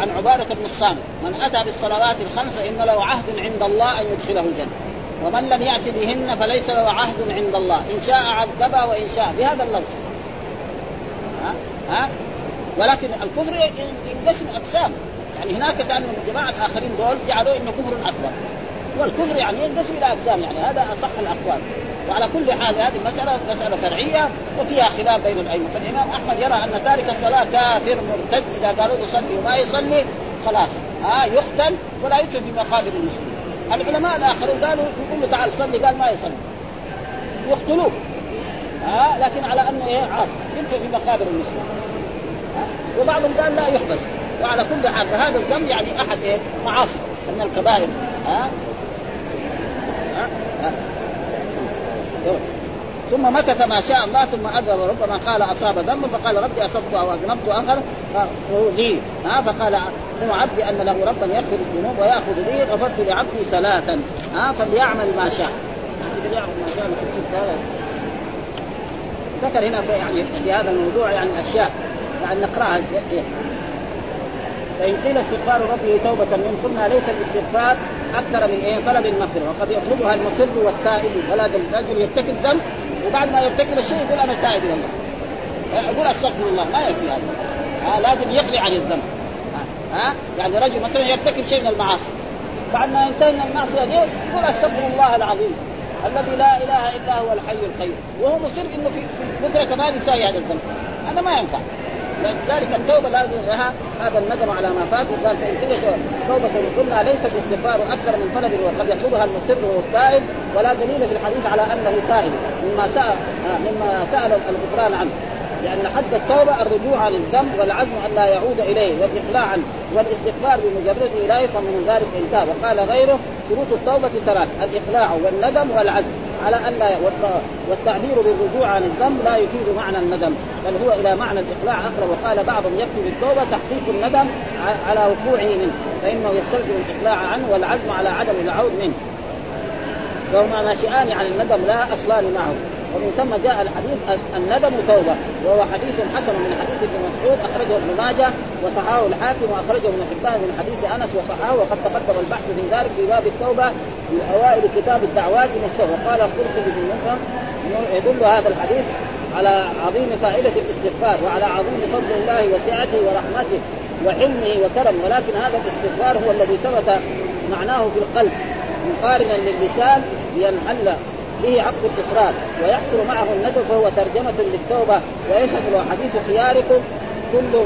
عن عبادة بن الصامت من أتى بالصلوات الخمس إن له عهد عند الله أن يدخله الجنة ومن لم يأت بهن فليس له عهد عند الله إن شاء عذبه وإن شاء بهذا اللفظ. ها؟ ها؟ ولكن الكفر ينقسم أقسام يعني هناك كان الجماعه الآخرين دول جعلوا إنه كفر أكبر. والكفر يعني ينقسم إلى أقسام يعني هذا أصح الأقوال. وعلى كل حال هذه المسألة مسألة فرعية وفيها خلاف بين الأئمة. فالإمام أحمد يرى أن تارك الصلاة كافر مرتد إذا قالوا يصلي وما يصلي خلاص. آه يقتل ولا يدفن في مقابر المسلمين. العلماء الآخرون قالوا يقول له تعال صلي قال ما يصلي. يقتلوه. آه لكن على أنه إيه؟ عاصي. يدفن في مقابر المسلمين. آه وبعضهم قال لا يحبس. وعلى كل حال فهذا الذنب يعني أحد إيه؟ معاصي. من الكبائر ها ها ثم مكث ما شاء الله ثم اذن وربما قال أصاب ذنبا فقال ربي أصبت أو أذنبت آخر لي ها فقال هو عبدي أن له ربا يغفر الذنوب ويأخذ لي غفرت لعبدي ثلاثا. ها فليعمل ما شاء. فليعمل ما شاء ذكر هنا يعني في هذا الموضوع يعني أشياء يعني نقرأها. فإن قيل استغفار ربه توبة منه قلنا ليس الاستغفار أكثر من إيه؟ طلب المغفرة. وقد يطلبها المصر والتائب ولا الرجل يرتكب ذنب وبعد ما يرتكب الشيء يقول أنا تائب إلى الله. يقول أستغفر الله. ما يكفي هذا. ها لازم يخلع عن الذنب. ها؟ يعني رجل مثلا يرتكب شيء من المعاصي. بعد ما ينتهي من المعصية دي يقول أستغفر الله العظيم الذي لا إله إلا هو الحي القيوم. وهو مصر إنه في بكره كمان يساوي هذا الذنب. هذا ما ينفع. لذلك التوبة لازم لها هذا الندم على ما فات. وقال فإن كنت توبة قلنا ليس الاستغفار أكثر من طلب وقد يطلبها المصر والتائب. ولا دليل في الحديث على أنه تائب مما سأل مما سأل الغفران عنه. لأن حد التوبة الرجوع عن الذنب والعزم أن لا يعود إليه والإقلاع عنه والاستغفار بمجرده إليه فمن ذلك إنتهى وقال غيره شروط التوبة ثلاث الإقلاع والندم والعزم. على أن لا والتعبير بالرجوع عن الذنب لا يفيد معنى الندم بل هو إلى معنى الإقلاع أقرب. وقال بعضهم يكفي بالتوبة تحقيق الندم على وقوعه منه فإنه يستلزم الإقلاع عنه والعزم على عدم العود منه. فهما ناشئان عن الندم لا أصلان معه. ومن ثم جاء الحديث الندم توبة وهو حديث حسن من حديث ابن مسعود أخرجه ابن ماجه وصححه الحاكم وأخرجه ابن حبان من حديث أنس وصححه وقد تقدم البحث في ذلك في باب التوبة من أوائل كتاب الدعوات مستوى وقال في المفهم يدل هذا الحديث على عظيم فائدة الاستغفار وعلى عظيم فضل الله وسعته ورحمته وحلمه وكرمه. ولكن هذا الاستغفار هو الذي ثبت معناه في القلب مقارنا للسان لينحل به عقد الاصرار ويحصل معه الندم فهو ترجمة للتوبة ويشهد له حديث خياركم كل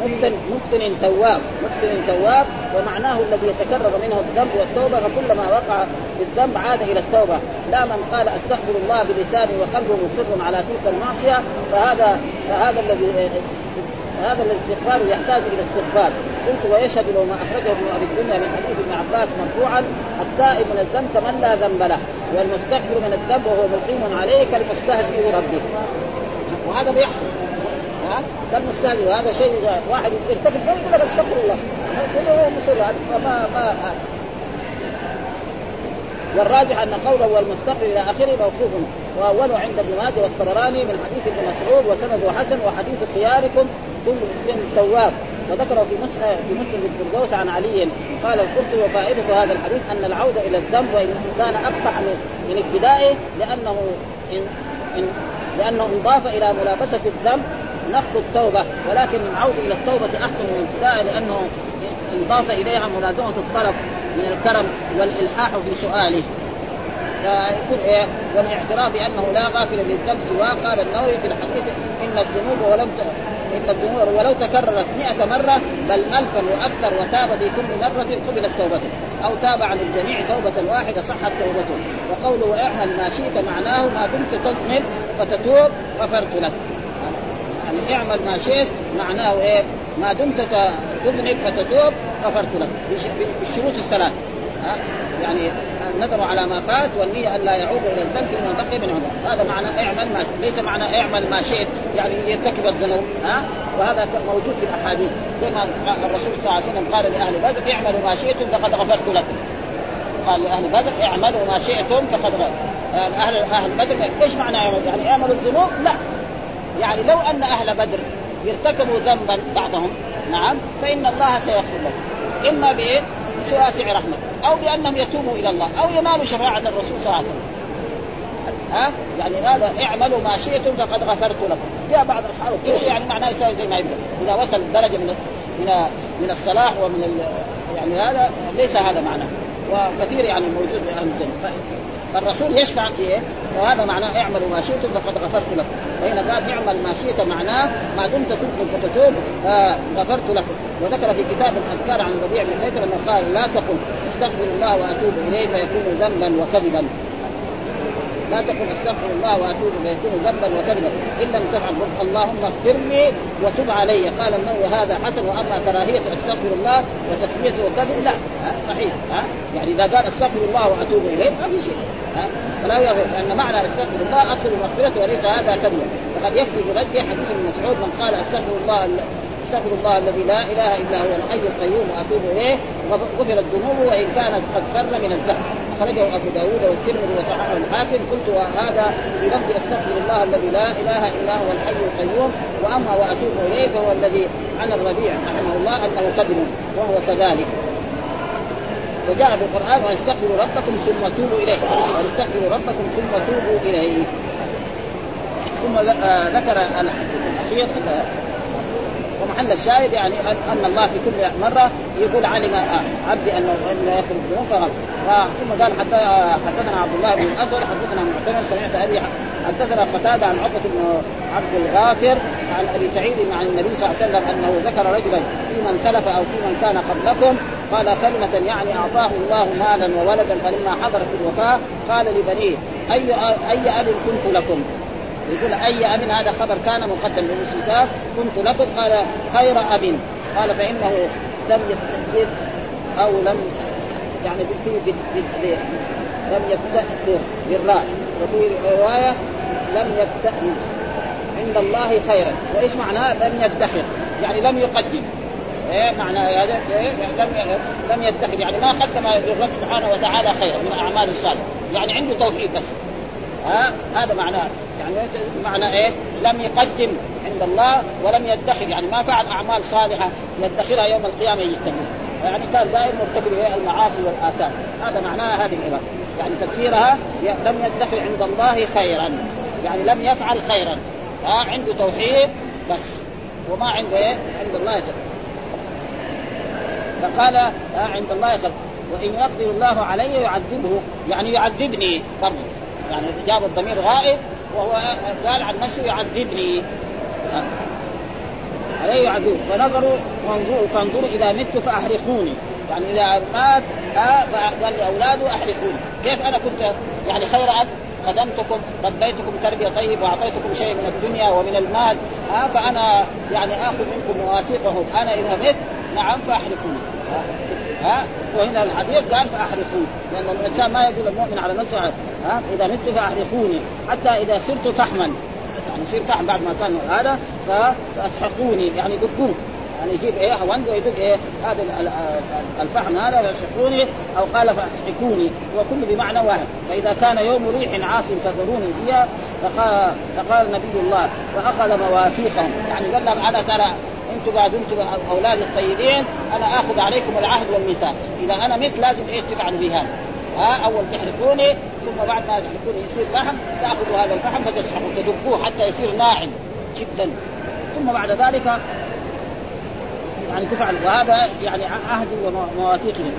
مفتن مفتن. تواب مفتن تواب ومعناه الذي يتكرر منه الذنب والتوبة فكلما وقع في الذنب عاد إلى التوبة. لا من قال أستغفر الله بلسانه وقلبه مصر على تلك المعصية فهذا فهذا الذي هذا الاستغفار يحتاج إلى استغفار. قلت ويشهد له ما أخرجه ابن أبي الدنيا من حديث ابن عباس مرفوعا التائب من الذنب كمن لا ذنب له. والمستغفر من الذنب وهو مقيم عليه كالمستهزئ بربه. وهذا بيحصل ها؟ ده المستهزئ. وهذا شيء واحد يرتكب ذنب يقول لك استغفر الله. هو مصر ما ما والراجح أن قوله والمستقبل إلى آخره موقوف. واوله عند ابن ماجه والطبراني من حديث ابن مسعود وسنده حسن وحديث خياركم. كل مسلم تواب وذكره في مسلم في مسلم الفردوس عن علي قال القرطبي وفائدة هذا الحديث أن العوده إلى الذنب وإن كان اقبح من ابتدائه لأنه إن إن لأنه انضاف إلى ملابسة الذنب نقض التوبة ولكن العوده إلى التوبة أحسن من ابتدائه لأنه انضاف إليها ملازمة الطلب من الكرم والإلحاح في سؤاله. فيكون إيه والاعتراف بأنه لا غافل للذنب سواه قال النووي في الحديث إن الذنوب ولم ت... إن الذنوب ولو تكررت مئة مرة بل ألفا وأكثر وتاب في كل مرة قبلت توبته أو تاب عن الجميع توبة واحدة صحت توبته. وقوله واعمل ما شئت معناه ما دمت تذنب فتتوب غفرت لك. يعني اعمل ما شئت معناه إيه ما دمت تذنب فتتوب غفرت لك بالشروط الثلاث يعني الندم على ما فات والنية أن لا يعود إلى الذنب فيما بقي من عمره. هذا معنى اعمل ما شئت ليس معنى اعمل ما شئت يعني يرتكب الذنوب ها؟ وهذا موجود في الأحاديث. زي ما الرسول صلى الله عليه وسلم قال لأهل بدر اعملوا ما شئتم فقد غفرت لكم. قال لأهل بدر اعملوا ما شئتم فقد غفرت يعني أهل أهل بدر إيش معنى يعمل؟ يعني اعملوا الذنوب؟ لا. يعني لو أن أهل بدر ارتكبوا ذنبا بعضهم نعم فإن الله سيغفر لهم. إما بإيه؟ بواسع رحمة أو بأنهم يتوبوا إلى الله أو ينالوا شفاعة الرسول صلى الله عليه وسلم. ها؟ يعني هذا اعملوا ما شئتم فقد غفرت لكم. جاء بعض اصحاب الكبر يعني معناه يسوي زي ما يبغى إذا وصل درجة من من من الصلاح ومن يعني هذا ليس هذا معناه. وكثير يعني موجود الجنة. فالرسول يشفع في إيه؟ وهذا معناه اعملوا ما شئتم فقد غفرت لكم، وهنا قال اعمل ما شئت معناه ما دمت تؤمن وتتوب آه غفرت لكم، وذكر في كتاب الاذكار عن الربيع بن خيثم أنه قال لا تقل استغفر الله وأتوب إليه فيكون ذنبا وكذبا، لا تقل أستغفر الله وأتوب فيكون ذنبا وكذبا إن لم تفعل قل اللهم اغفر لي وتب علي. قال النووي هذا؟ حسن. وأما كراهية أستغفر الله وتسميته كذب لا. صحيح. ها؟ يعني إذا قال أستغفر الله وأتوب إليه ما في شيء. فلا يغفر لأن معنى أستغفر الله اطلب مغفرته وليس هذا كذبا فقد يكفي برد حديث ابن مسعود من قال أستغفر الله أستغفر الله الذي لا إله إلا هو الحي القيوم وأتوب إليه. غفرت ذنوبه وإن كانت قد فر من الزهر أخرجه أبو داود والترمذي وصححه الحاكم. قلت وهذا في لفظ أستغفر الله الذي لا إله إلا هو الحي القيوم. وأما وأتوب إليه فهو الذي عن الربيع رحمه الله أنه كذب وهو كذلك. وجاء في القرآن وأستغفروا ربكم ثم توبوا إليه. وأستغفروا ربكم ثم توبوا إليه. ثم ذكر الأخير ومحل الشاهد يعني ان الله في كل مرة يقول علم عبدي انه انه يخرج ذنوب ثم قال حتى حدثنا عبد الله بن الأسود حدثنا معتمر سمعت أبي حدثنا قتادة عن عقبه بن عبد الغافر عن أبي سعيد عن النبي صلى الله عليه وسلم أنه ذكر رجلا في من سلف أو في من كان قبلكم قال كلمة يعني أعطاه الله مالا وولدا فلما حضرت الوفاة قال لبنيه أي أي أب كنت لكم؟ يقول أي أب هذا خبر كان مقدم للاستئذان كنت لكم قال خير أب. قال فإنه لم يتأثر أو لم يعني في لم يستأثر بالراء وفي رواية لم يستأنس. عند الله خيرا. وإيش معناه؟ لم يدخر. يعني لم يقدم. إيه معنى هذا؟ إيه لم لم يدخر. يعني ما قدم للرب سبحانه وتعالى خيرا من الأعمال الصالحة. يعني عنده توحيد بس. ها؟ هذا معناه. يعني معنى إيه؟ لم يقدم عند الله ولم يدخر يعني ما فعل أعمال صالحة يدخرها يوم القيامة يجتمع. يعني كان دائما مرتكب المعاصي والآثام. هذا معناها هذه العبارة. يعني تفسيرها لم يدخر عند الله خيرا. يعني لم يفعل خيرا. ها عنده توحيد بس. وما عنده إيه؟ عند الله جل. فقال عند الله خير وإن يقدر الله علي يعذبه. يعني يعذبني برضه يعني جاب الضمير غائب وهو قال عن نفسه يعذبني. عليه يعذب فنظروا وانظروا فانظروا إذا مت فاحرقوني يعني إذا مات آه قال لاولاده احرقوني كيف أنا كنت يعني خير أب؟ خدمتكم ربيتكم تربية طيب واعطيتكم شيء من الدنيا ومن المال. آه فأنا يعني آخذ منكم مواثيقهم أنا إذا مت نعم فاحرقوني ها؟ وهنا الحديث قال فأحرقوني. لأن الإنسان ما يقول المؤمن على نفسه ها؟ إذا مت فأحرقوني. حتى إذا صرت فحما. يعني يصير فحم بعد ما كان هذا فأسحقوني. يعني دقوه يعني يجيب إيه هوند ويدق إيه هذا الفحم هذا فأسحقوني أو قال فأسحقوني. وكل بمعنى واحد. فإذا كان يوم ريح عاصف فذروني فيها فقال, فقال نبي الله فاخذ مواثيقهم. يعني قال لهم أنا ترى أنتم أنتم أولاد الطيبين أنا آخذ عليكم العهد والميثاق. إذا أنا مت لازم إيش تفعلوا بهذا ها أول تحرقوني ثم بعد ما تحرقوني يصير فحم تأخذوا هذا الفحم فتسحقوا تدقوه حتى يصير ناعم جدا. ثم بعد ذلك يعني تفعل. وهذا يعني عهدي ومواثيقهم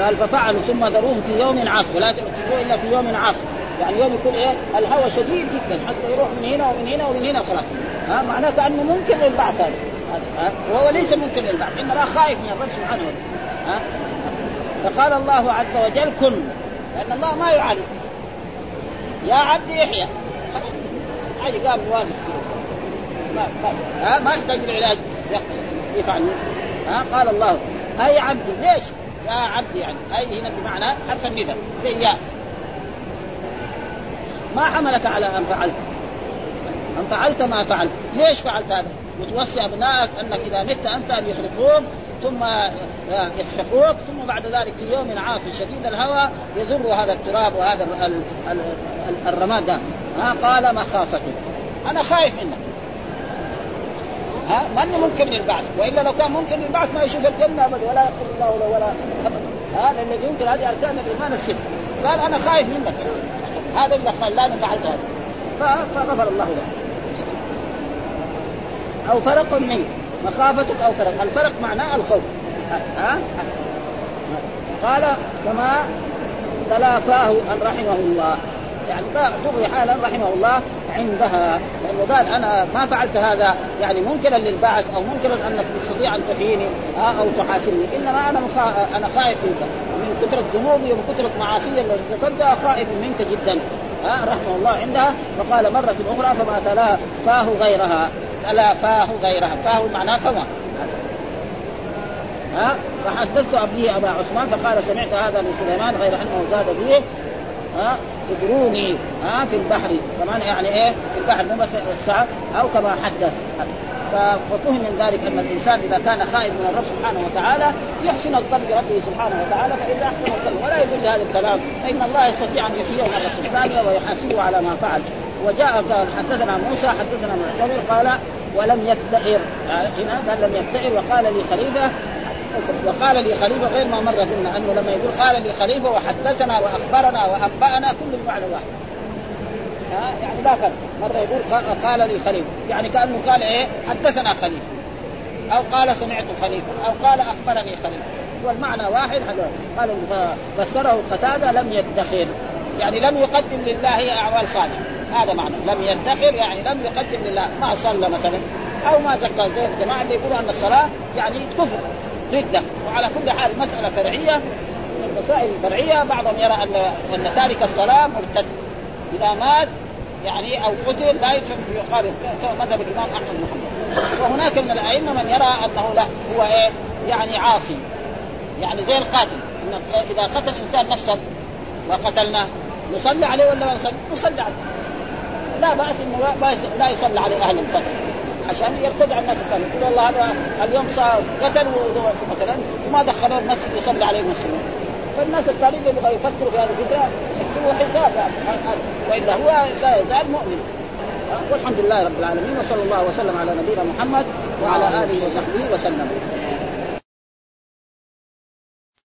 قال ففعلوا ثم ذروهم في يوم عاصف. ولا تكتبوه إلا في يوم عاصف. يعني يوم يكون إيه؟ الهواء شديد جدا. حتى يروح من هنا ومن هنا ومن هنا خلاص ها؟ معناه كانه ممكن للبعث هذا. ها؟ وهو ليس ممكن للبعث. إنما خايف من الرب سبحانه وتعالى. ها؟ فقال الله عز وجل كن. لأن الله ما يعالج. يا عبدي يحيى. عادي قام واقف ما ما ما يحتاج العلاج يفعل. ها؟ قال الله أي عبدي ليش؟ يا عبدي يعني. أي هنا بمعنى حرف الندى زي يا. ما حملك على أن فعلت. ان فعلت ما فعلت؟ ليش فعلت هذا؟ وتوصي أبنائك أنك إذا مت أنت أن يحرقوك ثم يسحقوك ثم بعد ذلك في يوم عاصف شديد الهواء يضر هذا التراب وهذا الرماد. ده قال مخافته أنا خايف منك. ها ماني ممكن للبعث؟ وإلا لو كان ممكن للبعث ما يشوف الجنة ابدا ولا يغفر الله له ولا ها الذي ينكر هذه أركان الإيمان الست. قال أنا خايف منك. هذا اللي خلاني فعلت هذا. فغفر الله له. أو فرق منك مخافتك أو فرق. الفرق معناه الخوف. ها؟ قال كما تلافاه أن رحمه الله. يعني دغري حالا رحمه الله عندها. لأنه قال أنا ما فعلت هذا. يعني منكرا للبعث أو منكرا أنك تستطيع أن تحييني أو تحاسبني. إنما أنا مخا... أنا خائف منك. من كثرة ذنوبي ومن كثرة معاصي التي ارتكبتها خائف منك جدا. رحمه الله عندها. فقال مرة أخرى فما تلا فاه غيرها. تلا فاه غيرها فاه معناه فما ها؟ فحدثت أبيه أبا عثمان فقال سمعت هذا من سليمان غير أنه زاد فيه ها؟ ادروني ها؟ في البحر. كمان يعني إيه؟ في البحر مو بس السعد أو كما حدث. ففهم من ذلك أن الإنسان إذا كان خائف من الرب سبحانه وتعالى يحسن الظن بربه سبحانه وتعالى فاذا أحسن الظن ولا يقول هذا الكلام. فإن الله يستطيع أن يحييه مره ثانية ويحاسبه على ما فعل. وجاء قال حدثنا موسى حدثنا معتمر قال ولم يدعر. هنا قال لم يدعر وقال لي خليفة وقال لي خليفة غير ما مر قلنا أنه لما يقول قال لي خليفة وحدثنا وأخبرنا وأنبأنا كل بمعنى واحد. ها يعني لا فرق. مرة يقول قال لي خليفة. يعني كأنه قال إيه؟ حدثنا خليفة. أو قال سمعت خليفة أو قال أخبرني خليفة. والمعنى واحد قال فسره قتادة لم يدخر. يعني لم يقدم لله أعمال صالحة. هذا معنى. لم يدخر يعني لم يقدم لله. ما صلى مثلا أو ما زكى زي الجماعة اللي يقولوا أن الصلاة يعني كفر رده وعلى كل حال مسألة فرعية من المسائل الفرعية بعضهم يرى ان أن تارك الصلاة مرتد. إذا مات يعني أو قتل لا يدفن في يقابل مذهب الإمام أحمد حنبل وهناك من الأئمة من يرى أنه لا هو إيه؟ يعني عاصي. يعني زي القاتل. إذا قتل إنسان نفسا وقتلناه نصلي عليه ولا ما نصلي؟ نصلي عليه. لا بأس إنه لا يصلي عليه أهل الفضل. عشان يرتدع الناس الثانيين يقول والله هذا اليوم صار قتل مثلا وما دخلوه المسجد يصلي عليه المسلمين فالناس الثانيين اللي يبغى يفكروا في هذه الفكرة يحسبوا حساب. وإلا هو لا يزال مؤمن. والحمد لله رب العالمين وصلى الله وسلم على نبينا محمد وعلى آله وصحبه وسلم.